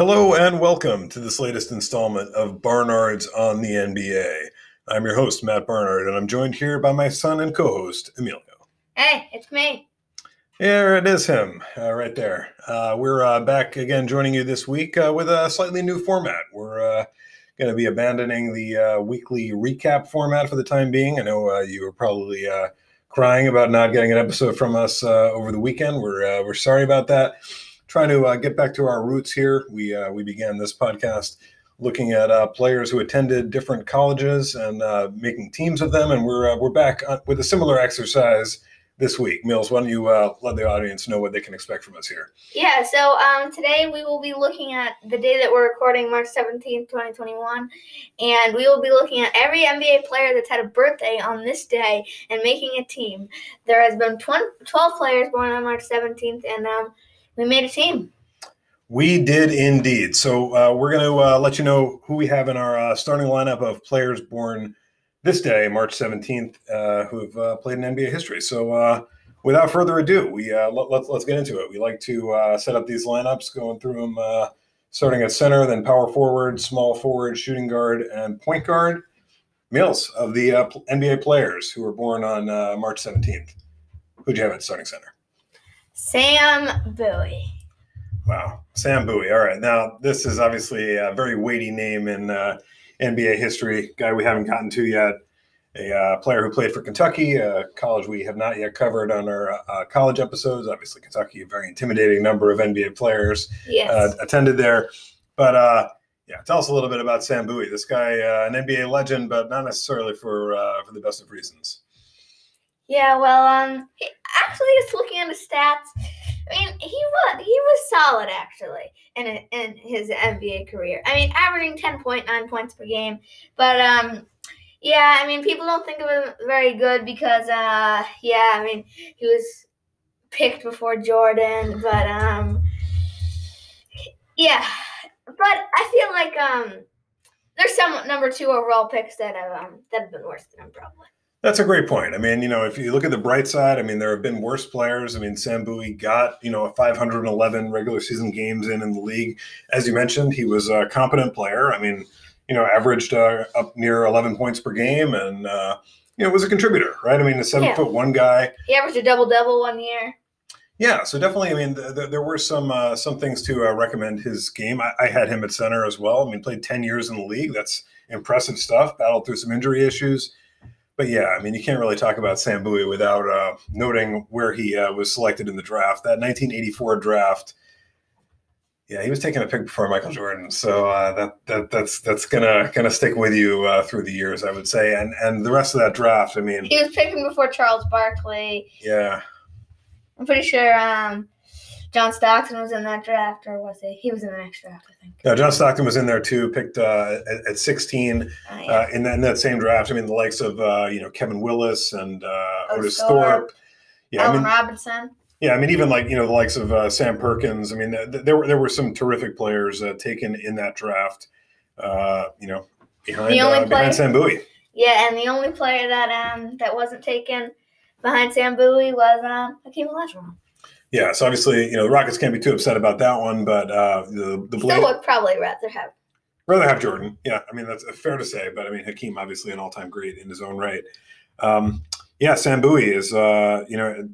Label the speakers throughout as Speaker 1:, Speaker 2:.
Speaker 1: Hello and welcome to this latest installment of Barnard's on the NBA. I'm your host, Matt Barnard, and I'm joined here by my son and co host, Emilio.
Speaker 2: Hey, it's me.
Speaker 1: There it is, him uh, right there. Uh, we're uh, back again joining you this week uh, with a slightly new format. We're uh, going to be abandoning the uh, weekly recap format for the time being. I know you were probably crying about not getting an episode from us over the weekend. We're, we're sorry about that trying to uh, get back to our roots here. We uh, we began this podcast looking at uh, players who attended different colleges and uh, making teams of them, and we're uh, we're back uh, with a similar exercise this week. Mills, why don't you let the audience know what they can expect from us here?
Speaker 2: Yeah, so um, today we will be looking at the day that we're recording, March 17th, 2021, and we will be looking at every NBA player that's had a birthday on this day and making a team. There has been 20, 12 players born on March 17th, and um, we made a team.
Speaker 1: We did indeed. So uh, we're going to uh, let you know who we have in our uh, starting lineup of players born this day, March 17th, uh, who have uh, played in NBA history. So uh, without further ado, we let, let's, let's get into it. We like to set up these lineups, going through them, starting at center, then power forward, small forward, shooting guard, and point guard. Mills of the NBA players who were born on March 17th. Who'd you have at starting center?
Speaker 2: Sam Bowie.
Speaker 1: Wow, Sam Bowie. All right, now this is obviously a very weighty name in uh, NBA history. Guy we haven't gotten to yet. A uh, player who played for Kentucky, a college we have not yet covered on our uh, college episodes. Obviously, Kentucky, a very intimidating number of NBA players
Speaker 2: yes.
Speaker 1: Uh, attended there. But uh, yeah, tell us a little bit about Sam Bowie. This guy, uh, an NBA legend, but not necessarily for for the best of reasons.
Speaker 2: Yeah, well, um, actually, just looking at the stats, I mean, he was he was solid actually in a, in his NBA career. I mean, averaging ten point nine points per game, but um, yeah, I mean, people don't think of him very good because uh, yeah, I mean, he was picked before Jordan, but um, yeah, but I feel like um, there's some number two overall picks that have um that have been worse than him probably.
Speaker 1: That's a great point. I mean, you know, if you look at the bright side, I mean, there have been worse players. I mean, Sam Bowie got, you know, 511 regular season games in in the league. As you mentioned, he was a competent player. I mean, you know, averaged uh, up near 11 points per game and, uh, you know, was a contributor, right? I mean, a seven yeah. foot one guy.
Speaker 2: He averaged a double double one year.
Speaker 1: Yeah, so definitely. I mean, th- th- there were some uh, some things to uh, recommend his game. I-, I had him at center as well. I mean, played ten years in the league. That's impressive stuff. Battled through some injury issues but yeah, I mean, you can't really talk about Sam Bowie without uh, noting where he uh, was selected in the draft. That 1984 draft, yeah, he was taking a pick before Michael Jordan, so uh, that that that's that's gonna gonna stick with you uh, through the years, I would say. And and the rest of that draft, I mean,
Speaker 2: he was picking before Charles Barkley.
Speaker 1: Yeah,
Speaker 2: I'm pretty sure. Um, John Stockton was in that draft, or was he? He was in the next draft, I think.
Speaker 1: Yeah, John Stockton was in there too. Picked uh, at, at, 16 uh, yeah. uh, in, that, in, that, same draft. I mean, the likes of uh, you know Kevin Willis and uh, Otis Thorpe. Thorpe.
Speaker 2: Yeah, Alvin I mean, Robertson.
Speaker 1: Yeah, I mean, even like you know the likes of uh, Sam Perkins. I mean, th- there were there were some terrific players taken in that draft. you know, behind only behind Sam Bowie.
Speaker 2: Yeah, and the only player that um that wasn't taken behind Sam Bowie was um, Hakeem Olajuwon.
Speaker 1: Yeah, so obviously, you know, the Rockets can't be too upset about that one, but uh, the the
Speaker 2: Blade, would probably rather have
Speaker 1: rather have Jordan. Yeah, I mean that's fair to say, but I mean Hakeem obviously an all time great in his own right. Um, yeah, Sam Bowie is uh, you know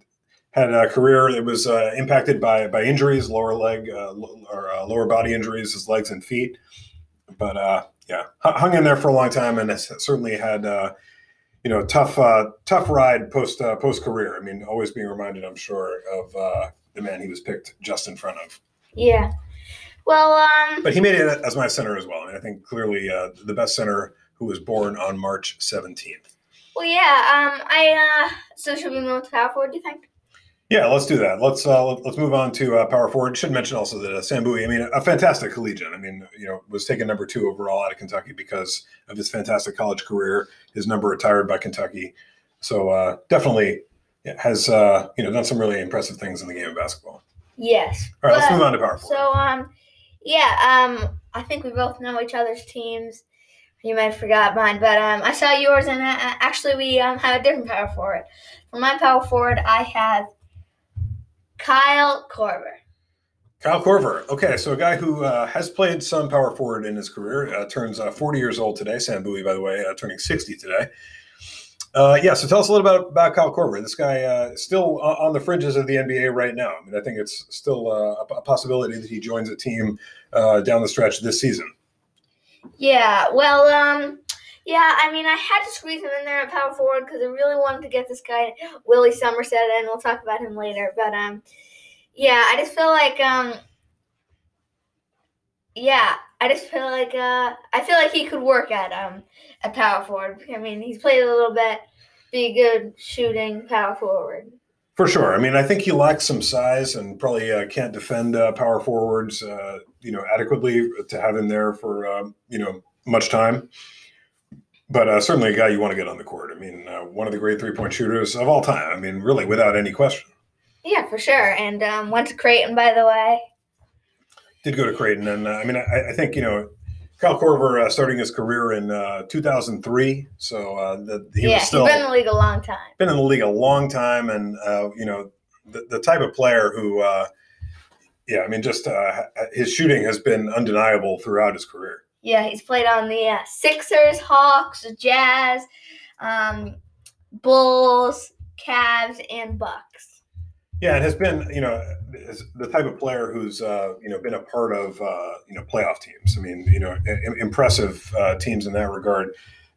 Speaker 1: had a career that was uh, impacted by by injuries, lower leg uh, or uh, lower body injuries, his legs and feet, but uh, yeah, hung in there for a long time and has certainly had you know, tough, uh, tough ride post uh, post career. I mean, always being reminded, I'm sure, of uh, the man he was picked just in front of.
Speaker 2: Yeah. Well, um,
Speaker 1: but he made it as my center as well. I mean, I think clearly uh, the best center who was born on March 17th.
Speaker 2: Well, yeah. Um, I uh, so should we move to power forward? Do you think?
Speaker 1: Yeah, let's do that. Let's uh, let's move on to uh, power forward. Should mention also that uh, Sam Bowie, I mean, a fantastic collegian. I mean, you know, was taken number two overall out of Kentucky because of his fantastic college career. His number retired by Kentucky, so uh, definitely has uh, you know done some really impressive things in the game of basketball.
Speaker 2: Yes.
Speaker 1: All right, let's move on to power forward.
Speaker 2: So, um, yeah, um, I think we both know each other's teams. You might have forgot mine, but um, I saw yours, and uh, actually, we um, have a different power forward. For my power forward, I have Kyle Korver.
Speaker 1: Kyle Korver. Okay, so a guy who uh, has played some power forward in his career uh, turns uh, 40 years old today. Sam Bowie, by the way, uh, turning 60 today. Uh, yeah, so tell us a little bit about Kyle Korver. This guy uh, still on the fringes of the NBA right now. I mean, I think it's still a, a possibility that he joins a team down the stretch this season.
Speaker 2: Yeah, well, um, yeah, I mean, I had to squeeze him in there at power forward because I really wanted to get this guy, Willie Somerset, and we'll talk about him later. But um, yeah, I just feel like um, yeah, I just feel like uh, I feel like he could work at um at power forward. I mean, he's played a little bit, be good shooting power forward.
Speaker 1: For sure. I mean, I think he lacks some size and probably uh, can't defend uh, power forwards, uh, you know, adequately to have him there for um, you know much time but uh, certainly a guy you want to get on the court. I mean, uh, one of the great three point shooters of all time. I mean, really, without any question.
Speaker 2: Yeah, for sure. And um, went to Creighton, by the way.
Speaker 1: Did go to Creighton, and uh, I mean, I, I, think you know, Kyle Korver uh, starting his career in uh, 2003. So uh, the,
Speaker 2: he yeah, was still been in the league a long time.
Speaker 1: Been in the league a long time, and you know, the, the type of player who. yeah, I mean, just his shooting has been undeniable throughout his career.
Speaker 2: Yeah, he's played on the uh, Sixers, Hawks, Jazz, um, Bulls, Cavs, and Bucks.
Speaker 1: Yeah, it has been you know the type of player who's uh, you know been a part of uh, you know playoff teams. I mean, you know, impressive uh, teams in that regard.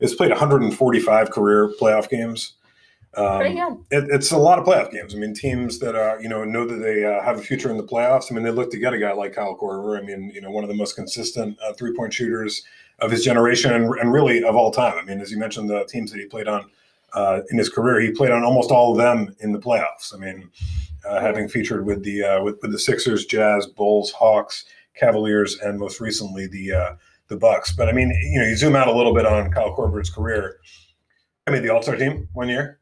Speaker 1: Has played 145 career playoff games.
Speaker 2: Um, Pretty good.
Speaker 1: It, it's a lot of playoff games. I mean, teams that are you know know that they uh, have a future in the playoffs. I mean, they look to get a guy like Kyle Korver. I mean, you know, one of the most consistent uh, three point shooters of his generation and, and, really of all time. I mean, as you mentioned, the teams that he played on uh, in his career, he played on almost all of them in the playoffs. I mean, uh, having featured with the uh, with, with the Sixers, Jazz, Bulls, Hawks, Cavaliers, and most recently the uh, the Bucks. But I mean, you know, you zoom out a little bit on Kyle Korver's career. I mean, the All Star team one year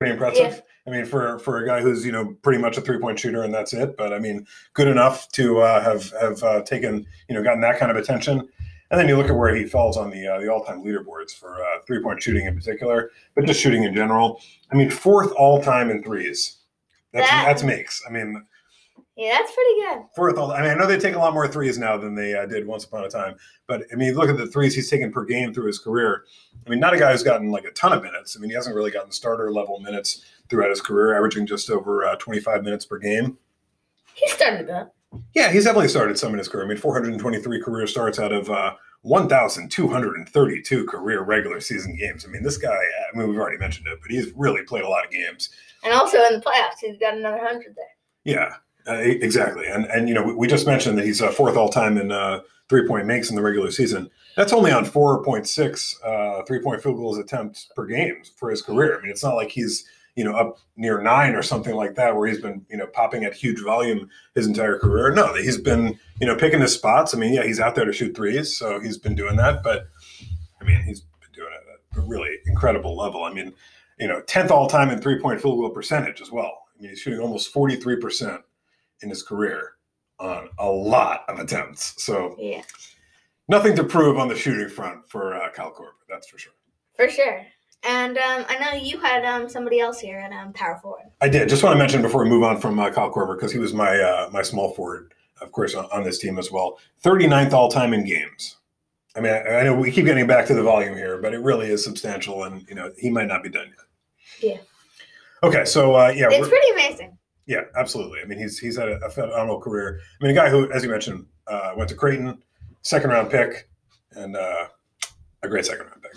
Speaker 1: pretty impressive. Yeah. I mean, for for a guy who's you know pretty much a three point shooter and that's it. But I mean, good enough to uh, have have uh, taken you know gotten that kind of attention. And then you look at where he falls on the uh, the all time leaderboards for uh, three point shooting in particular, but just shooting in general. I mean, fourth all time in threes. That's that, that's makes. I mean,
Speaker 2: yeah, that's pretty good.
Speaker 1: Fourth all. I mean, I know they take a lot more threes now than they uh, did once upon a time. But I mean, look at the threes he's taken per game through his career. I mean, not a guy who's gotten like a ton of minutes. I mean, he hasn't really gotten starter level minutes throughout his career, averaging just over uh, 25 minutes per game.
Speaker 2: He started that.
Speaker 1: Yeah, he's definitely started some in his career. I mean, 423 career starts out of uh, 1,232 career regular season games. I mean, this guy, I mean, we've already mentioned it, but he's really played a lot of games.
Speaker 2: And also in the playoffs, he's got another 100 there.
Speaker 1: Yeah. Uh, exactly, and and you know we, we just mentioned that he's uh, fourth all time in uh, three point makes in the regular season. That's only on four point six uh, three point field goals attempts per game for his career. I mean, it's not like he's you know up near nine or something like that where he's been you know popping at huge volume his entire career. No, he's been you know picking his spots. I mean, yeah, he's out there to shoot threes, so he's been doing that. But I mean, he's been doing it at a really incredible level. I mean, you know, tenth all time in three point field goal percentage as well. I mean, he's shooting almost forty three percent in his career on a lot of attempts. So
Speaker 2: yeah,
Speaker 1: nothing to prove on the shooting front for uh, Kyle Korver. That's for sure.
Speaker 2: For sure. And um, I know you had um, somebody else here at um, power forward.
Speaker 1: I did. Just want to mention before we move on from uh, Kyle Korver because he was my uh, my small forward, of course, on, on, this team as well. 39th all time in games. I mean, I, I, know we keep getting back to the volume here, but it really is substantial, and you know he might not be done
Speaker 2: yet. Yeah.
Speaker 1: Okay, so uh, yeah,
Speaker 2: it's pretty amazing.
Speaker 1: Yeah, absolutely. I mean, he's he's had a, phenomenal career. I mean, a guy who, as you mentioned, uh, went to Creighton, second round pick, and uh, a great second round pick.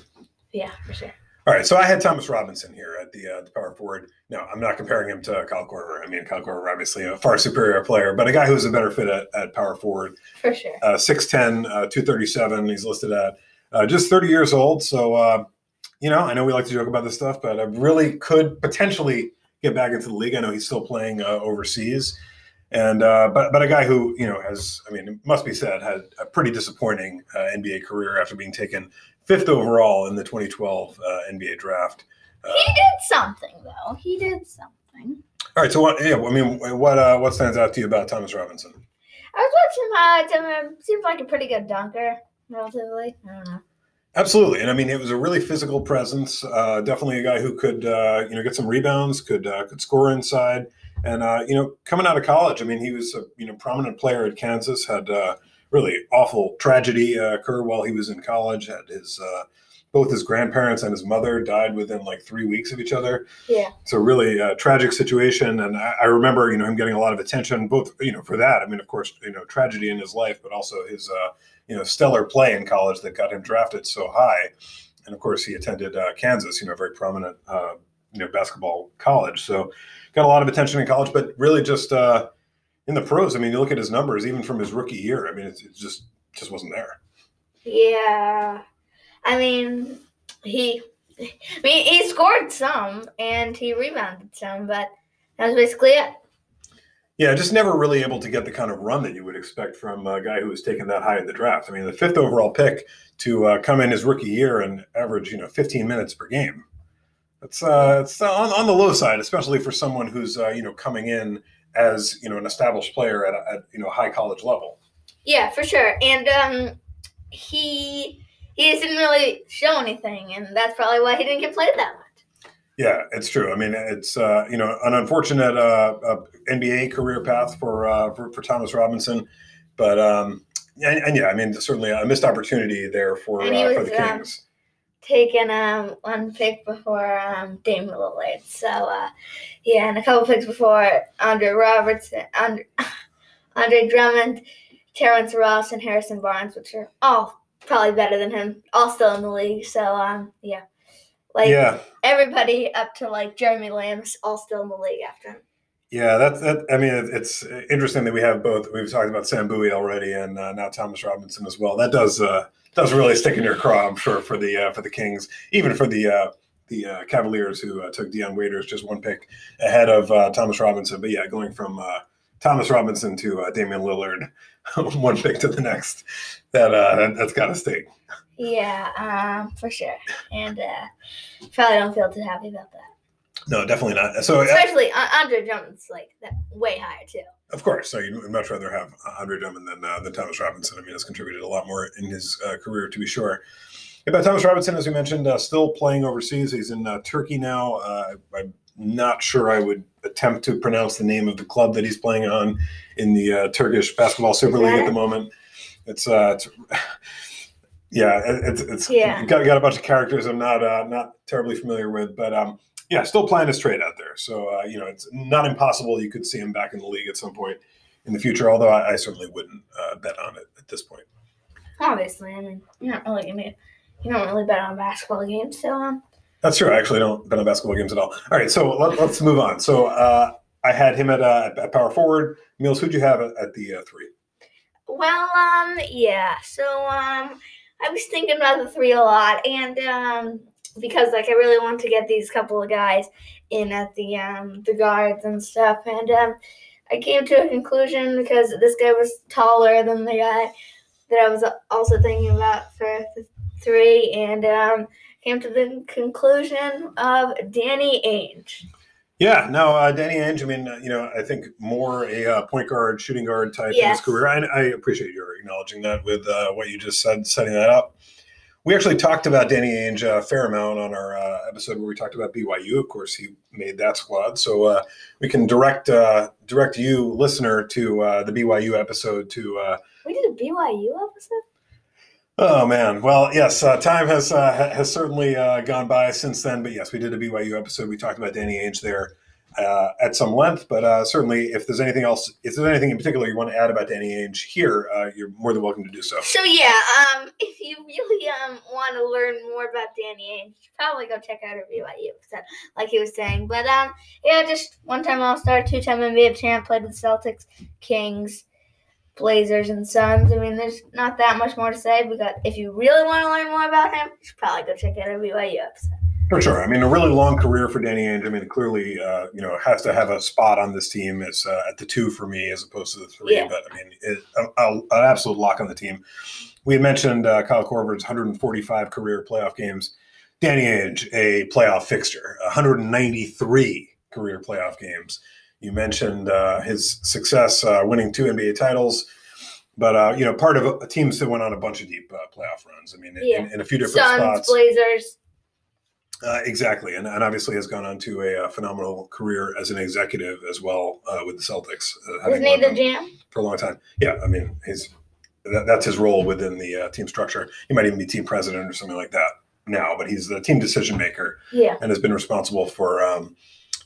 Speaker 2: Yeah, for sure.
Speaker 1: All right, so I had Thomas Robinson here at the, uh, the power forward. No, I'm not comparing him to Kyle Korver. I mean, Kyle Korver obviously a far superior player, but a guy who's a better fit at, at power forward.
Speaker 2: For sure.
Speaker 1: Uh, 6'10", uh, 237 he's listed at. Uh, just 30 years old. So, uh, you know, I know we like to joke about this stuff, but I really could potentially – get back into the league. I know he's still playing uh, overseas, and uh, but but a guy who you know has, I mean, it must be said, had a pretty disappointing uh, NBA career after being taken fifth overall in the 2012 uh, NBA draft.
Speaker 2: Uh, he did something though. He did something.
Speaker 1: All right. So what? Yeah. I mean, what uh, what stands out to you about Thomas Robinson?
Speaker 2: I was watching him. Seems like a pretty good dunker, relatively. I don't know.
Speaker 1: Absolutely, and I mean it was a really physical presence. Uh, definitely a guy who could uh, you know get some rebounds, could uh, could score inside, And uh, you know, coming out of college, I mean, he was a you know prominent player at Kansas. Had uh, really awful tragedy uh, occur while he was in college. Had his both his grandparents and his mother died within like three weeks of each other.
Speaker 2: Yeah.
Speaker 1: So really a tragic situation, and I, I remember you know him getting a lot of attention, both you know for that. I mean, of course, you know tragedy in his life, but also his uh, you know stellar play in college that got him drafted so high. And of course, he attended uh, Kansas, you know, a very prominent uh, you know basketball college. So got a lot of attention in college, but really just uh, in the pros. I mean, you look at his numbers, even from his rookie year. I mean, it, it just just wasn't there.
Speaker 2: Yeah. I mean, he. I mean, he scored some and he rebounded some, but that was basically it.
Speaker 1: Yeah, just never really able to get the kind of run that you would expect from a guy who was taken that high in the draft. I mean, the fifth overall pick to uh, come in his rookie year and average, you know, 15 minutes per game. It's uh, it's on, on the low side, especially for someone who's uh, you know coming in as you know an established player at, a, at you know high college level.
Speaker 2: Yeah, for sure. And um, he he didn't really show anything, and that's probably why he didn't get played that much.
Speaker 1: Yeah, it's true. I mean, it's uh, you know an unfortunate uh, uh, NBA career path for, uh, for, for Thomas Robinson, but um, and, and, yeah, I mean certainly a missed opportunity there for uh, for
Speaker 2: was,
Speaker 1: the
Speaker 2: um,
Speaker 1: Kings.
Speaker 2: Taken um one pick before um Dame Lillard, so uh, yeah, and a couple picks before Andre Robertson, Andre, Andre Drummond, Terrence Ross, and Harrison Barnes, which are all probably better than him, all still in the league. So um yeah, like
Speaker 1: yeah,
Speaker 2: everybody up to like Jeremy Lamb is all still in the league after him.
Speaker 1: Yeah, that's that. I mean, it's interesting that we have both. We've talked about Sam Bowie already, and uh, now Thomas Robinson as well. That does uh, does really stick in your craw, I'm sure, for the uh, for the Kings, even for the uh, the uh, Cavaliers who uh, took Dion Waiters just one pick ahead of uh, Thomas Robinson. But yeah, going from uh, Thomas Robinson to uh, Damian Lillard, one pick to the next, that uh, that, that's got to sting.
Speaker 2: Yeah, um, for sure, and uh, probably don't feel too happy about that.
Speaker 1: No, definitely not. So
Speaker 2: Especially uh, Andre Drummond's like that way higher too.
Speaker 1: Of course. So you'd much rather have Andre Drummond than, uh, than Thomas Robinson. I mean, has contributed a lot more in his uh, career, to be sure. Yeah, but Thomas Robinson, as we mentioned, uh, still playing overseas. He's in uh, Turkey now. Uh, I'm not sure I would attempt to pronounce the name of the club that he's playing on in the uh, Turkish Basketball Super League at the moment. It's, uh, it's yeah, it- it's, it's
Speaker 2: Yeah.
Speaker 1: got, got a bunch of characters I'm not uh, not terribly familiar with, but um, yeah, still playing his trade out there. So uh, you know, it's not impossible you could see him back in the league at some point in the future. Although I, I certainly wouldn't uh, bet on it at this point.
Speaker 2: Obviously, I mean, you're not really gonna, you don't really bet on basketball games, so um,
Speaker 1: That's true. I actually don't bet on basketball games at all. All right, so let, us move on. So uh, I had him at, uh, at power forward. Mills, who'd you have at, at the uh, three?
Speaker 2: well, um, yeah. So um, I was thinking about the three a lot, and um, because like I really want to get these couple of guys in at the um the guards and stuff, and um, I came to a conclusion because this guy was taller than the guy that I was also thinking about for the three, and um, came to the conclusion of Danny Ainge.
Speaker 1: Yeah, no, uh, Danny Ainge. I mean, uh, you know, I think more a uh, point guard, shooting guard type in his career. I, I appreciate your acknowledging that with uh, what you just said, setting that up. We actually talked about Danny Ainge a fair amount on our uh, episode where we talked about BYU. Of course, he made that squad, so uh, we can direct uh, direct you, listener, to uh, the BYU episode to. Uh,
Speaker 2: We did a BYU episode.
Speaker 1: Oh man, well, yes, uh, time has uh, has certainly uh, gone by since then. But yes, we did a BYU episode. We talked about Danny Ainge there uh, at some length. But uh, certainly, if there's anything else, if there's anything in particular you want to add about Danny Ainge here, uh, you're more than welcome to do so.
Speaker 2: So yeah, um, if you really um want to learn more about Danny Ainge, probably go check out our BYU episode, like he was saying. But um, yeah, just one time All Star, two time NBA champ, played with Celtics, Kings, Blazers, and Suns. I mean, there's not that much more to say. Because if you really want to learn more about him, you should probably go check out our BYU episode.
Speaker 1: For sure. I mean, a really long career for Danny Ainge. I mean, clearly, uh, you know, has to have a spot on this team. It's uh, at the two for me as opposed to the three.
Speaker 2: Yeah.
Speaker 1: But I mean, it, a, a, an absolute lock on the team. We had mentioned uh, Kyle Korver's 145 career playoff games. Danny Ainge, a playoff fixture, 193 career playoff games. You mentioned uh, his success uh, winning two NBA titles, but uh, you know, part of a, teams that went on a bunch of deep uh, playoff runs. I mean, in,
Speaker 2: Yeah.
Speaker 1: in, a few different
Speaker 2: Suns,
Speaker 1: spots.
Speaker 2: Blazers.
Speaker 1: Uh, exactly, and, and obviously has gone on to a, uh phenomenal career as an executive as well uh, with the Celtics. Uh,
Speaker 2: Isn't he the GM?
Speaker 1: for a long time. Yeah, I mean, he's that, that's his role within the uh, team structure. He might even be team president or something like that now, but he's the team decision maker
Speaker 2: Yeah.
Speaker 1: and has been responsible for um,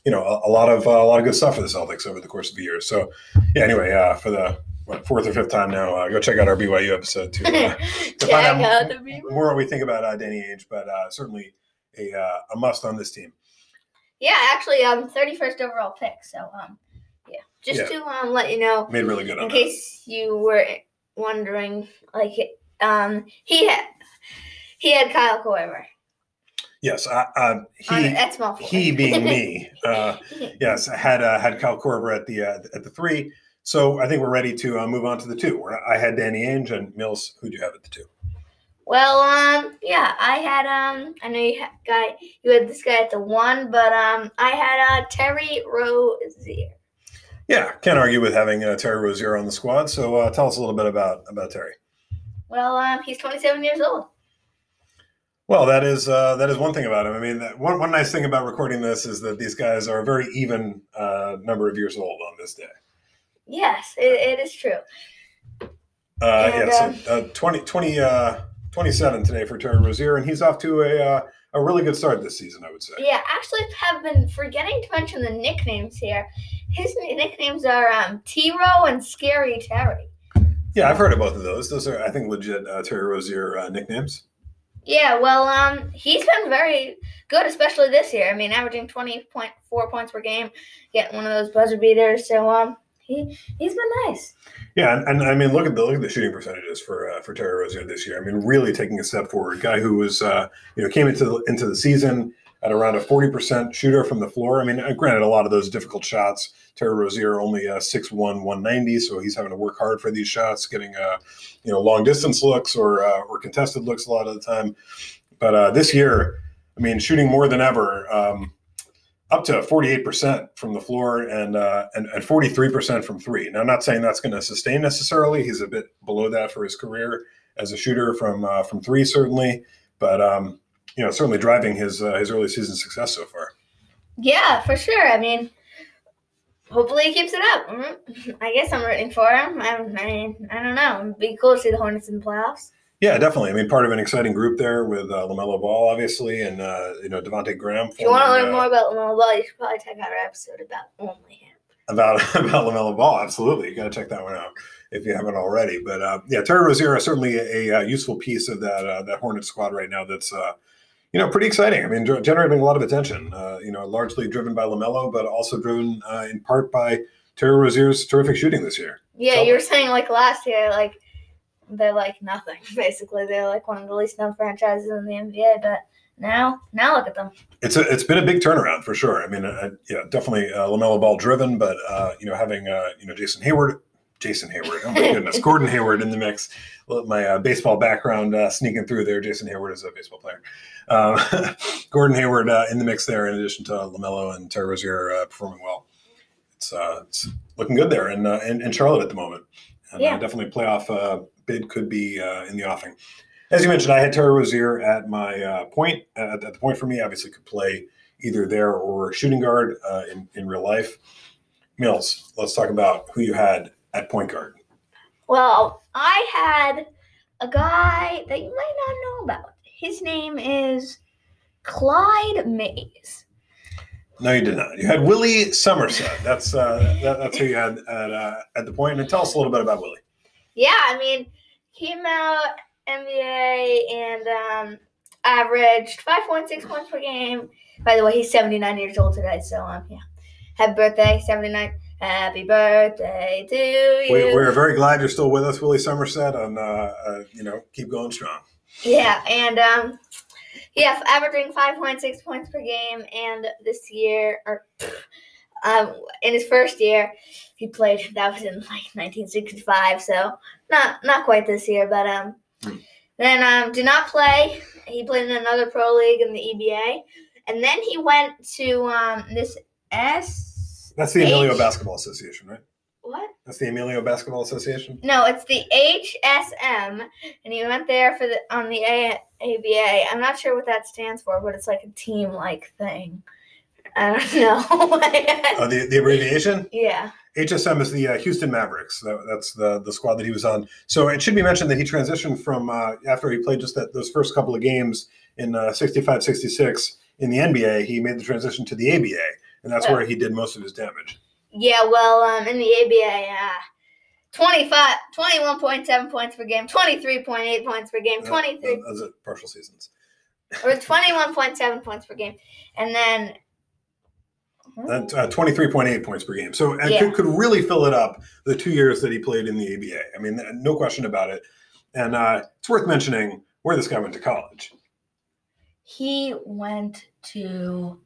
Speaker 1: you know a, a lot of uh, a lot of good stuff for the Celtics over the course of the years. So yeah, anyway, uh, for the what, fourth or fifth time now, uh, go check out our BYU episode to, uh, to find out
Speaker 2: out
Speaker 1: more what we think about uh, Danny Ainge, but uh, certainly a uh, a must on this team.
Speaker 2: Yeah, actually, um, 31st overall pick. So, um, yeah, just
Speaker 1: Yeah.
Speaker 2: to um let you know,
Speaker 1: Made really good on
Speaker 2: in
Speaker 1: that.
Speaker 2: case you were wondering, like, um, he had he had Kyle Korver.
Speaker 1: Yes, uh, uh, he
Speaker 2: at small forward.
Speaker 1: he being me. Uh, yes, I had uh, had Kyle Korver at the uh, at the three. So I think we're ready to uh, move on to the two. I had Danny Ainge and Mills. Who do you have at the two?
Speaker 2: Well, um, yeah, I had um, I know you had guy, you had this guy at the one, but um, I had uh Terry Rozier.
Speaker 1: Yeah, can't argue with having uh, Terry Rozier on the squad. So uh, tell us a little bit about about Terry.
Speaker 2: Well, um, he's 27 years old.
Speaker 1: Well, that is uh, that is one thing about him. I mean, that, one one nice thing about recording this is that these guys are a very even uh, number of years old on this day.
Speaker 2: Yes, it, it is true.
Speaker 1: Uh,
Speaker 2: And,
Speaker 1: yeah, so uh, 20, 20, uh, 27 today for Terry Rozier, and he's off to a uh, a really good start this season, I would say.
Speaker 2: Yeah, actually, have been forgetting to mention the nicknames here. His nicknames are um, T-Row and Scary Terry.
Speaker 1: Yeah, I've heard of both of those. Those are, I think, legit uh, Terry Rozier uh, nicknames.
Speaker 2: Yeah, well, um, he's been very good, especially this year. I mean, averaging 20.4 points per game, getting one of those buzzer beaters. So, um, he he's been nice.
Speaker 1: Yeah, and, and I mean, look at the look at the shooting percentages for uh, for Terry Rozier this year. I mean, really taking a step forward. Guy who was uh, you know came into the, into the season at around a forty percent shooter from the floor. I mean, uh, granted, a lot of those difficult shots. Terry Rozier only uh, 6'1", 190, so he's having to work hard for these shots, getting uh, you know long distance looks or uh, or contested looks a lot of the time. But uh, this year, I mean, shooting more than ever. Um, up to 48% from the floor and, uh, and, and 43% from three. Now, I'm not saying that's going to sustain necessarily. He's a bit below that for his career as a shooter from uh, from three, certainly. But um, you know, certainly driving his uh, his early season success so far.
Speaker 2: Yeah, for sure. I mean, hopefully he keeps it up. Mm, I guess I'm rooting for him. I, mean, I don't know. It'd be cool to see the Hornets in the playoffs.
Speaker 1: Yeah, definitely. I mean, part of an exciting group there with uh, Lamelo Ball, obviously, and uh, you know Devonte Graham.
Speaker 2: If you want to learn
Speaker 1: uh,
Speaker 2: more about Lamelo Ball, you should probably check out our episode about only him.
Speaker 1: about about Lamelo Ball. Absolutely, you got to check that one out if you haven't already. But uh, yeah, Terry Rozier is certainly a, a, useful piece of that uh, that Hornet squad right now. That's uh, you know pretty exciting. I mean, generating a lot of attention. Uh, you know, largely driven by Lamelo, but also driven uh, in part by Terry Rozier's terrific shooting this year.
Speaker 2: Yeah,
Speaker 1: So-
Speaker 2: you were saying like last year, like they're like nothing. Basically, they're like one of the least known franchises in the NBA. But now, now look at them.
Speaker 1: It's a, it's been a big turnaround for sure. I mean, uh, yeah, definitely uh, Lamelo Ball driven, but uh, you know having uh, you know Jason Heyward, Jason Heyward, oh my goodness, Gordon Hayward in the mix. My uh, baseball background uh, sneaking through there. Jason Heyward is a baseball player. Um, Gordon Hayward uh, in the mix there, in addition to Lamelo and Terry Rozier uh, performing well. It's uh, it's looking good there in, uh, in in Charlotte at the moment, and
Speaker 2: Yeah.
Speaker 1: definitely playoff uh, bid could be uh, in the offing. As you mentioned, I had Terry Rozier at my uh, point. At, at the point for me, obviously could play either there or shooting guard uh, in in real life. Mills, let's talk about who you had at point guard.
Speaker 2: Well, I had a guy that you might not know about. His name is Clyde Mayes.
Speaker 1: No, you did not. You had Willie Somerset. That's uh, that, that's who you had at uh, at the point. And tell us a little bit about Willie.
Speaker 2: Yeah, I mean, he came out NBA and um, averaged 5.6 points per game. By the way, he's 79 years old today, so um, yeah. Happy birthday, 79. Happy birthday to you.
Speaker 1: We, we're very glad you're still with us, Willie Somerset, and uh, uh, you know keep going strong.
Speaker 2: Yeah, and um, yeah, averaging 5.6 points per game, and this year, or um, in his first year, he played. That was in like 1965, so not not quite this year, but um,
Speaker 1: Hmm.
Speaker 2: then um, did not play. He played in another pro league in the EBA, and then he went to um this S.
Speaker 1: That's the Emilio
Speaker 2: H-
Speaker 1: Basketball Association, right?
Speaker 2: what?
Speaker 1: That's the Emilio Basketball Association.
Speaker 2: No, it's the HSM, and he went there for the on the A- ABA. I'm not sure what that stands for, but it's like a team like thing. I don't know.
Speaker 1: Uh, the the abbreviation.
Speaker 2: yeah.
Speaker 1: HSM is the uh, Houston Mavericks. That, that's the the squad that he was on. So it should be mentioned that he transitioned from uh, after he played just that those first couple of games in uh, 65, 66 in the NBA. He made the transition to the ABA, and that's where he did most of his damage.
Speaker 2: Yeah, well, um, in the ABA, uh, 25, 21.7 points per game, 23.8 points per game,
Speaker 1: Uh,
Speaker 2: 23,
Speaker 1: Those are partial seasons.
Speaker 2: or 21.7 points per game. And then,
Speaker 1: uh, 23.8 points per game. So and
Speaker 2: Yeah.
Speaker 1: could, could really fill it up the two years that he played in the ABA. I mean, no question about it. And uh, it's worth mentioning where this guy went to college.
Speaker 2: he went to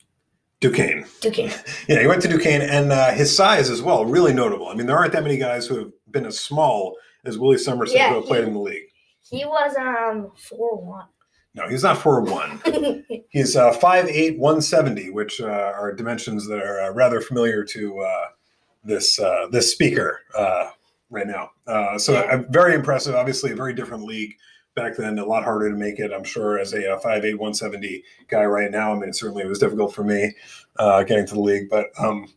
Speaker 1: Duquesne.
Speaker 2: Duquesne.
Speaker 1: Yeah, he went to Duquesne, and uh, his size as well, really notable. I mean, there aren't that many guys who have been as small as Willie Somerset
Speaker 2: Yeah,
Speaker 1: who have played
Speaker 2: he-
Speaker 1: in the league.
Speaker 2: He was um 4
Speaker 1: No, he's not 4'1.
Speaker 2: 1.
Speaker 1: He's uh, 5'8", 170, which uh, are dimensions that are uh, rather familiar to uh, this uh, this speaker uh, right now. Uh, so
Speaker 2: Yeah.
Speaker 1: very impressive. Obviously, a very different league back then. A lot harder to make it, I'm sure, as a uh, 5'8", 170 guy right now. I mean, it certainly it was difficult for me uh, getting to the league, but um,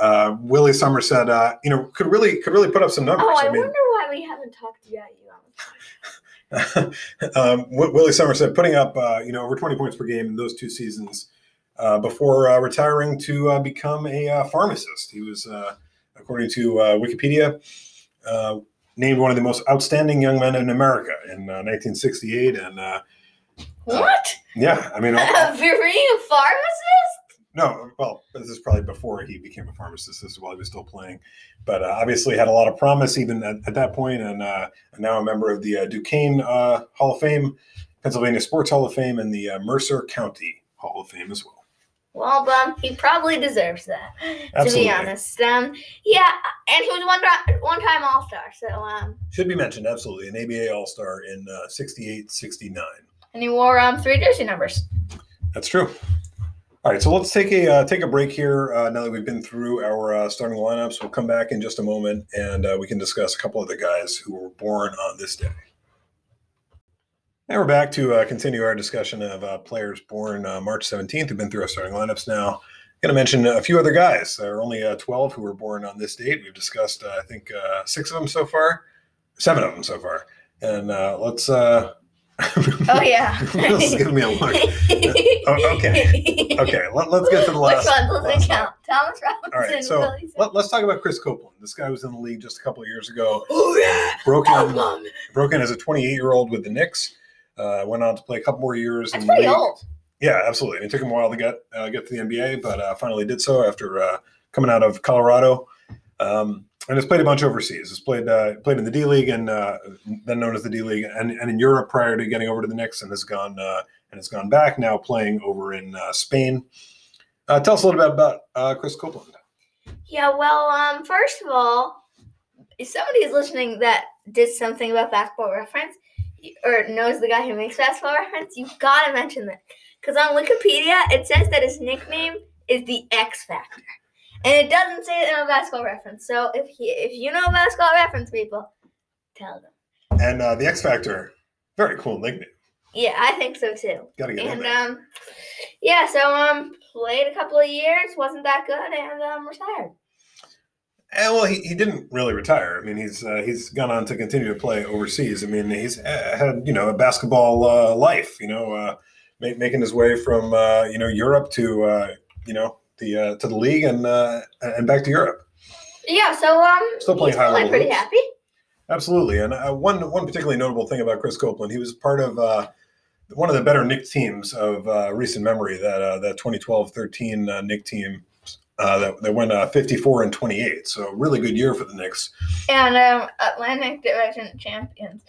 Speaker 1: uh, Willie Somerset, uh, you know, could really could really put up some numbers.
Speaker 2: oh, I,
Speaker 1: I mean,
Speaker 2: wonder why we haven't talked about you on the
Speaker 1: um, Wi- Willie Somerset putting up uh, you know over 20 points per game in those two seasons uh, before uh, retiring to uh, become a uh, pharmacist. He was, uh, according to uh, Wikipedia, uh, named one of the most outstanding young men in America in uh, 1968. And uh,
Speaker 2: What?
Speaker 1: yeah, I mean,
Speaker 2: a very pharmacist?
Speaker 1: no, well, this is probably before he became a pharmacist. This is while he was still playing, but uh, obviously had a lot of promise even at, at that point, and uh, now a member of the uh, Duquesne uh, Hall of Fame, Pennsylvania Sports Hall of Fame, and the uh, Mercer County Hall of Fame as well.
Speaker 2: Well, um, he probably deserves that.
Speaker 1: Absolutely.
Speaker 2: To be honest, um, yeah, and he was one time one time All Star. So um,
Speaker 1: Should be mentioned, absolutely, an ABA All Star in uh, 68 69.
Speaker 2: and he wore um three jersey numbers.
Speaker 1: That's true. All right, so let's take a uh, take a break here. Uh, now that we've been through our uh, starting lineups, we'll come back in just a moment, and uh, we can discuss a couple of the guys who were born on this day. And we're back to uh, continue our discussion of uh, players born uh, March 17th. We've been through our starting lineups now. Going to mention a few other guys. There are only uh, 12 who were born on this date. We've discussed, uh, I think, uh, six of them so far, seven of them so far. And uh, let's. Uh,
Speaker 2: Oh yeah.
Speaker 1: Will's giving me a look. Oh, okay. Okay, let, us get to the
Speaker 2: Which
Speaker 1: last.
Speaker 2: one does
Speaker 1: last
Speaker 2: it count? Thomas Robinson.
Speaker 1: All right, so let, us talk about Chris Copeland. This guy was in the league just a couple of years ago.
Speaker 2: Oh yeah.
Speaker 1: Broke in,
Speaker 2: Copeland.
Speaker 1: broke as a 28 year old with the Knicks. Uh, went on to play a couple more years.
Speaker 2: That's
Speaker 1: in the
Speaker 2: pretty
Speaker 1: league.
Speaker 2: old.
Speaker 1: Yeah, absolutely. It took him a while to get uh, get to the NBA, but uh, finally did so after uh, coming out of Colorado. Um, and has played a bunch overseas. Has played uh, played in the D League and uh, then known as the D League, and, and in Europe prior to getting over to the Knicks, and has gone uh, and has gone back now playing over in uh, Spain. Uh, tell us a little bit about uh, Chris Copeland.
Speaker 2: Yeah. Well, um, first of all, if somebody is listening that did something about basketball reference or knows the guy who makes basketball reference, you've got to mention that because on Wikipedia it says that his nickname is the X Factor, and it doesn't say it in a basketball reference. So if he, if you know basketball reference, people, tell them.
Speaker 1: And uh, the X Factor, very cool nickname.
Speaker 2: Yeah, I think so too.
Speaker 1: Got to get in
Speaker 2: And
Speaker 1: there.
Speaker 2: um, yeah, so um, played a couple of years, wasn't that good, and um, retired.
Speaker 1: And well, he, he didn't really retire. I mean, he's uh, he's gone on to continue to play overseas. I mean, he's uh, had you know a basketball uh, life. You know, uh, ma- making his way from uh, you know Europe to uh, you know the uh, to the league and uh, and back to Europe.
Speaker 2: Yeah, so um,
Speaker 1: Still playing high level
Speaker 2: pretty happy.
Speaker 1: Absolutely. And uh, one one particularly notable thing about Chris Copeland, he was part of uh, one of the better Knick teams of uh, recent memory. That uh, that 2012-13 uh, Knicks team uh, that that went uh, 54 and 28. So really good year for the Knicks.
Speaker 2: And um, Atlantic Division champions,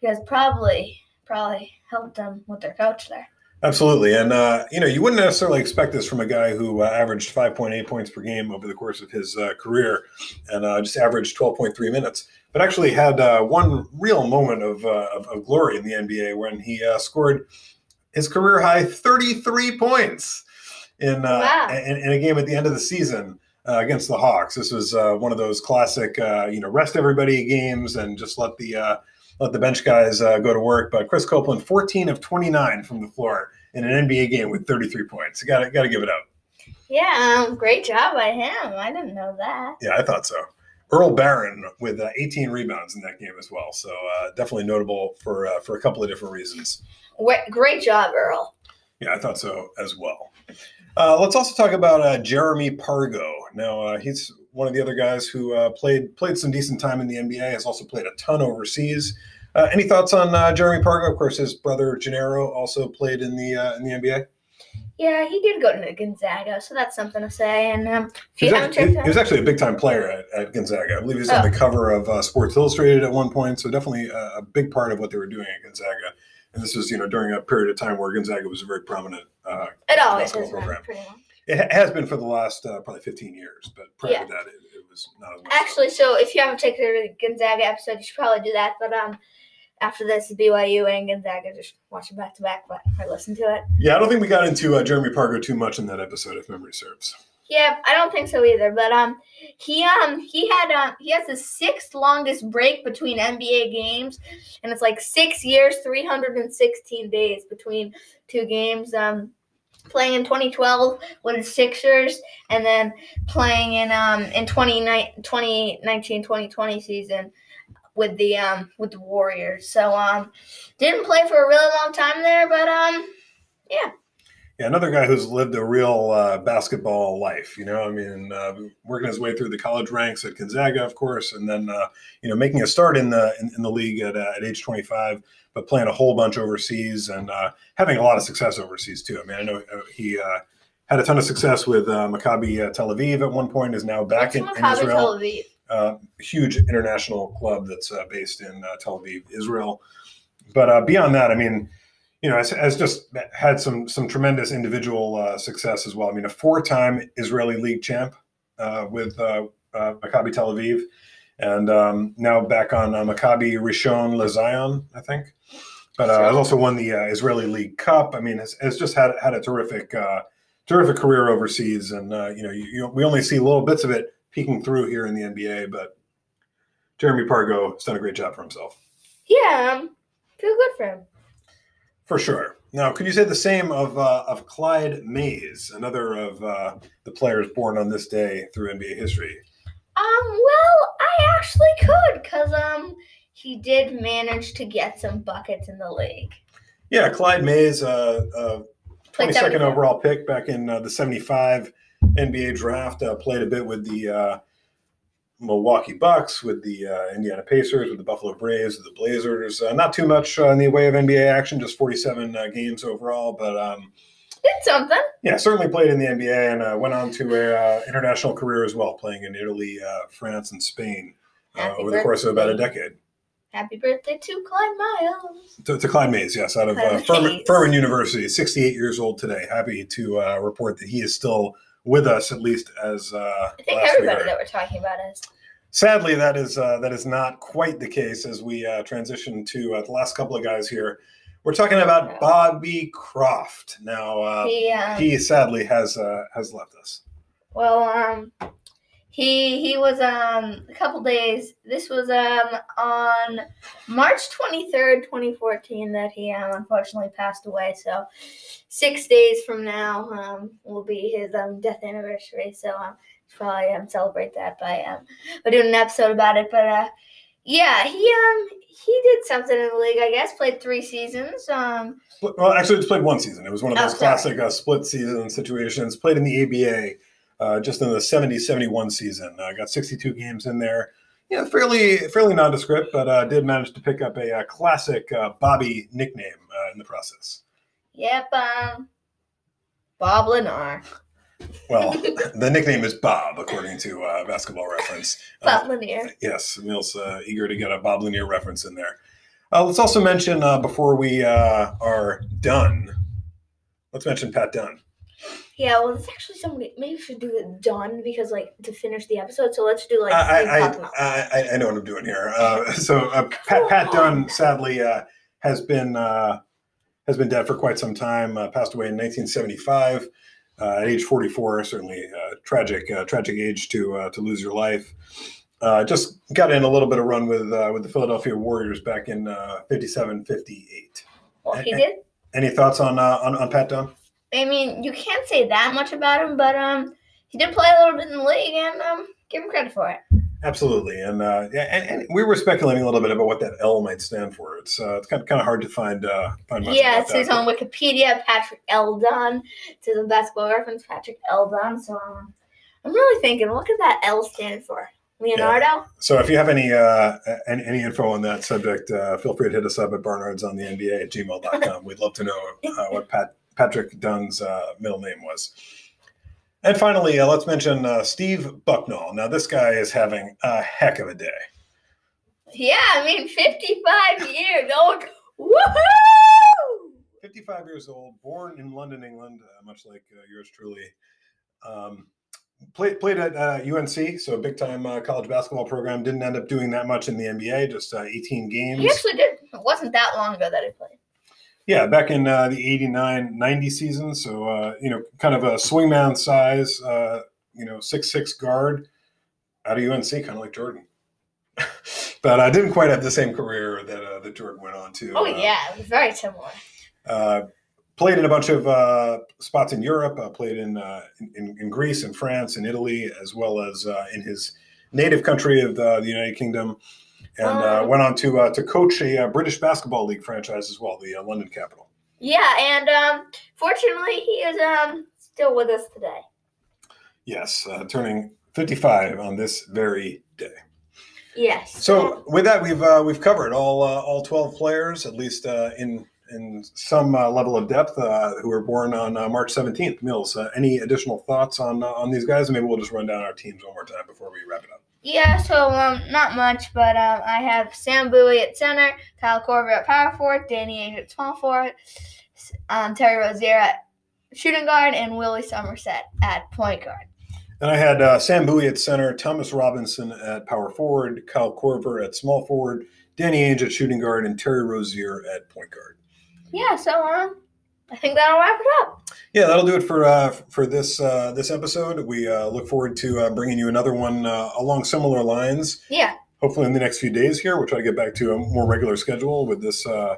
Speaker 2: because probably probably helped them with their coach there.
Speaker 1: Absolutely, and uh, you know you wouldn't necessarily expect this from a guy who uh, averaged 5.8 points per game over the course of his uh, career, and uh, just averaged 12.3 minutes, but actually had uh, one real moment of, uh, of, of glory in the NBA when he uh, scored his career high 33 points in, uh,
Speaker 2: Wow.
Speaker 1: in in a game at the end of the season uh, against the Hawks. This was uh, one of those classic, uh, you know, rest everybody games and just let the uh, let the bench guys uh, go to work. But Chris Copeland, 14 of 29 from the floor in an NBA game with 33 points. Got to got to give it up.
Speaker 2: Yeah, um, great job by him. I didn't know that.
Speaker 1: Yeah, I thought so. Earl Barron with uh, 18 rebounds in that game as well. So uh, definitely notable for uh, for a couple of different reasons.
Speaker 2: Great job, Earl.
Speaker 1: Yeah, I thought so as well. Uh, let's also talk about uh, Jeremy Pargo. Now uh, he's one of the other guys who uh, played played some decent time in the NBA. Has also played a ton overseas. Uh, any thoughts on uh, Jeremy Pargo? Of course, his brother Jannero also played in the uh, in the NBA.
Speaker 2: Yeah, he did go to Gonzaga, so that's something to say. And um,
Speaker 1: He was, actually,
Speaker 2: checked
Speaker 1: he was actually a big time player at, at Gonzaga. I believe he was on
Speaker 2: Oh.
Speaker 1: the cover of uh, Sports Illustrated at one point. So definitely a big part of what they were doing at Gonzaga. And this was, you know, during a period of time where Gonzaga was a very prominent. Uh,
Speaker 2: it always
Speaker 1: basketball program. it ha- has been for the last uh, probably 15 years, but prior
Speaker 2: Yeah.
Speaker 1: to that, it, it was not as much.
Speaker 2: Actually, so if you haven't checked the Gonzaga episode, you should probably do that. But um, after this, BYU and Gonzaga, just watch it back to back, but or listen to it.
Speaker 1: yeah, I don't think we got into uh, Jeremy Pargo too much in that episode, if memory serves.
Speaker 2: Yeah, I don't think so either. But um, he um he had um he has the sixth longest break between NBA games, and it's like six years, three hundred and sixteen days between two games. Um, playing in 2012 with the Sixers, and then playing in um in 2019 2020 season with the um with the Warriors. So um didn't play for a really long time there, but um
Speaker 1: Yeah, another guy who's lived a real uh, basketball life. You know, I mean, uh, working his way through the college ranks at Gonzaga, of course, and then uh, you know making a start in the in, in the league at, uh, at age 25, but playing a whole bunch overseas and uh, having a lot of success overseas too. I mean, I know uh, he uh, had a ton of success with uh, Maccabi uh, Tel Aviv at one point. Is now back in, in Israel. Uh, huge international club that's uh, based in uh, Tel Aviv, Israel. But uh, beyond that, I mean, you know, has, has just had some some tremendous individual uh, success as well. I mean, a four-time Israeli league champ uh, with uh, uh, Maccabi Tel Aviv, and um, now back on uh, Maccabi Rishon LeZion, I think. But uh, has also won the Israeli League Cup. I mean, has, has just had had a terrific terrific career overseas, and you know, you, you, we only see little bits of it peeking through here in the NBA, but Jeremy Pargo has done a great job for himself.
Speaker 2: Yeah, um, feel good for him.
Speaker 1: For sure. Now, could you say the same of uh, of Clyde Mayes, another of uh, the players born on this day through NBA history?
Speaker 2: Um, well, I actually could, cause um, he did manage to get some buckets in the league.
Speaker 1: Yeah, Clyde Mayes, uh, uh,
Speaker 2: Played
Speaker 1: 22nd overall pick back in uh, the 75 NBA draft. Uh, played a bit with the uh, Milwaukee Bucks, with the uh, Indiana Pacers, with the Buffalo Braves, with the Blazers. Uh, not too much uh, in the way of NBA action, just 47 uh, games overall. But um,
Speaker 2: Did something.
Speaker 1: yeah, certainly played in the NBA and uh, went on to a uh, international career as well, playing in Italy, uh, France, and Spain uh, over the course of about a decade.
Speaker 2: Happy birthday to Clyde Miles.
Speaker 1: To, to Clyde Mayes, yes, out of uh, Furman, Furman University, 68 years old today. Happy to uh, report that he is still with us, at least as uh,
Speaker 2: I think
Speaker 1: we
Speaker 2: everybody
Speaker 1: heard.
Speaker 2: that we're talking about is.
Speaker 1: Sadly, that is uh, that is not quite the case as we uh, transition to uh, the last couple of guys here. We're talking about Bobby Croft. Now, uh,
Speaker 2: He um,
Speaker 1: he sadly has uh, has left us.
Speaker 2: well um he he was um a couple days. This was um on March twenty third, twenty fourteen, that he um unfortunately passed away. So six days from now um will be his um death anniversary. So um probably um celebrate that by um by doing an episode about it. But uh yeah he um he did something in the league. I guess played three seasons. Um
Speaker 1: Well, actually, it's played one season. It was one of
Speaker 2: Oh,
Speaker 1: those
Speaker 2: sorry.
Speaker 1: classic uh, split season situations. Played in the ABA uh, just in the 70 71 season. Uh, got 62 games in there. Yeah, fairly fairly nondescript, but uh, did manage to pick up a, uh classic uh, Bobby nickname uh, in the process.
Speaker 2: yep um Bob Lanier.
Speaker 1: Well, the nickname is Bob, according to uh, Basketball Reference.
Speaker 2: Bob
Speaker 1: Uh,
Speaker 2: Lanier.
Speaker 1: yes, Emil's uh, eager to get a Bob Lanier reference in there. Uh, let's also mention uh, before we uh, are done. Let's mention Pat Dunn.
Speaker 2: Yeah, well, it's actually somebody. Maybe we should do it done because, like, to finish the episode. So let's do like.
Speaker 1: I, I, I, I, I know what I'm doing here. Uh, so uh, Pat, Pat Dunn sadly uh, has been uh, has been dead for quite some time. Uh, passed away in 1975. uh, at age 44, certainly uh, tragic, uh, tragic age to uh, to lose your life. Uh, just got in a little bit of run with uh, with the Philadelphia Warriors back in uh, 57, 58.
Speaker 2: Well, he did.
Speaker 1: Any thoughts on uh, on, on Pat Dunn?
Speaker 2: I mean, you can't say that much about him, but um, he did play a little bit in the league, and um, give him credit for it.
Speaker 1: Absolutely, and uh, yeah, and, and we were speculating a little bit about what that L might stand for. It's uh, it's kind of, kind of hard to find uh, find much
Speaker 2: Yeah, it says on Wikipedia, Patrick L. Dunn. It says Basketball Reference, Patrick L. Dunn. So um, I'm really thinking, what could that L stand for? Leonardo?
Speaker 1: So if you have any uh, any, any info on that subject, uh, feel free to hit us up at barnards on the NBA at gmail.com. We'd love to know uh, what Pat, Patrick Dunn's uh, middle name was. And finally, uh, let's mention uh, Steve Bucknall. Now, this guy is having a heck of a day.
Speaker 2: Yeah, I mean, 55 years old. Woohoo!
Speaker 1: 55 years old, born in London, England, uh, much like uh, yours truly. Um, played played at uh, UNC, so a big time uh, college basketball program. Didn't end up doing that much in the NBA, just uh, 18 games.
Speaker 2: He actually did. It wasn't that long ago that he played.
Speaker 1: Yeah, back in uh, the 89 90 season. So, uh, you know, kind of a swingman size, uh, you know, six six guard out of UNC, kind of like Jordan. but I didn't quite have the same career that, uh, that Jordan went on to.
Speaker 2: Oh,
Speaker 1: Uh,
Speaker 2: yeah, very similar.
Speaker 1: Uh, played in a bunch of uh, spots in Europe. Uh, played in, uh, in in Greece and France and Italy, as well as uh, in his native country of the, the United Kingdom, and uh,
Speaker 2: Oh.
Speaker 1: went on to uh, to coach a uh, British basketball league franchise as well, the uh, London Capital.
Speaker 2: Yeah, and um, fortunately, he is um still with us today.
Speaker 1: Yes, uh, turning 55 on this very day.
Speaker 2: Yes.
Speaker 1: So with that, we've uh, we've covered all uh, all 12 players, at least uh, in in some uh, level of depth, uh, who were born on uh, March 17th. Mills, uh, any additional thoughts on uh, on these guys? Maybe we'll just run down our teams one more time before we wrap it up.
Speaker 2: Yeah, so um, not much, but um, I have Sam Bowie at center, Kyle Korver at power forward, Danny Ainge at small forward, um, Terry Rozier at shooting guard, and Willie Somerset at point guard.
Speaker 1: And I had uh, Sam Bowie at center, Thomas Robinson at power forward, Kyle Korver at small forward, Danny Ainge at shooting guard, and Terry Rozier at point guard.
Speaker 2: Yeah, so um, I think that'll wrap it up.
Speaker 1: Yeah, that'll do it for uh, for this uh, this episode. We uh, look forward to uh, bringing you another one uh, along similar lines.
Speaker 2: Yeah,
Speaker 1: Hopefully, in the next few days. Here, we'll try to get back to a more regular schedule with this uh,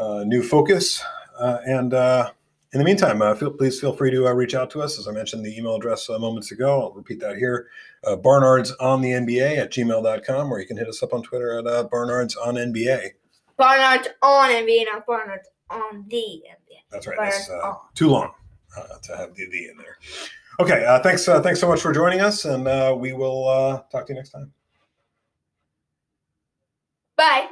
Speaker 1: uh, new focus. Uh, and uh, in the meantime, uh, feel, please feel free to uh, reach out to us. As I mentioned, the email address uh, moments ago. I'll repeat that here: uh, Barnards on the NBA at gmail.com, or you can hit us up on Twitter at uh, Barnards on NBA.
Speaker 2: Barnard's on NBA, not Barnard's on the NBA.
Speaker 1: That's right. That's uh, too long uh, to have the D in there. Okay. Uh, thanks. Uh, thanks so much for joining us, and uh, we will uh, talk to you next time. Bye.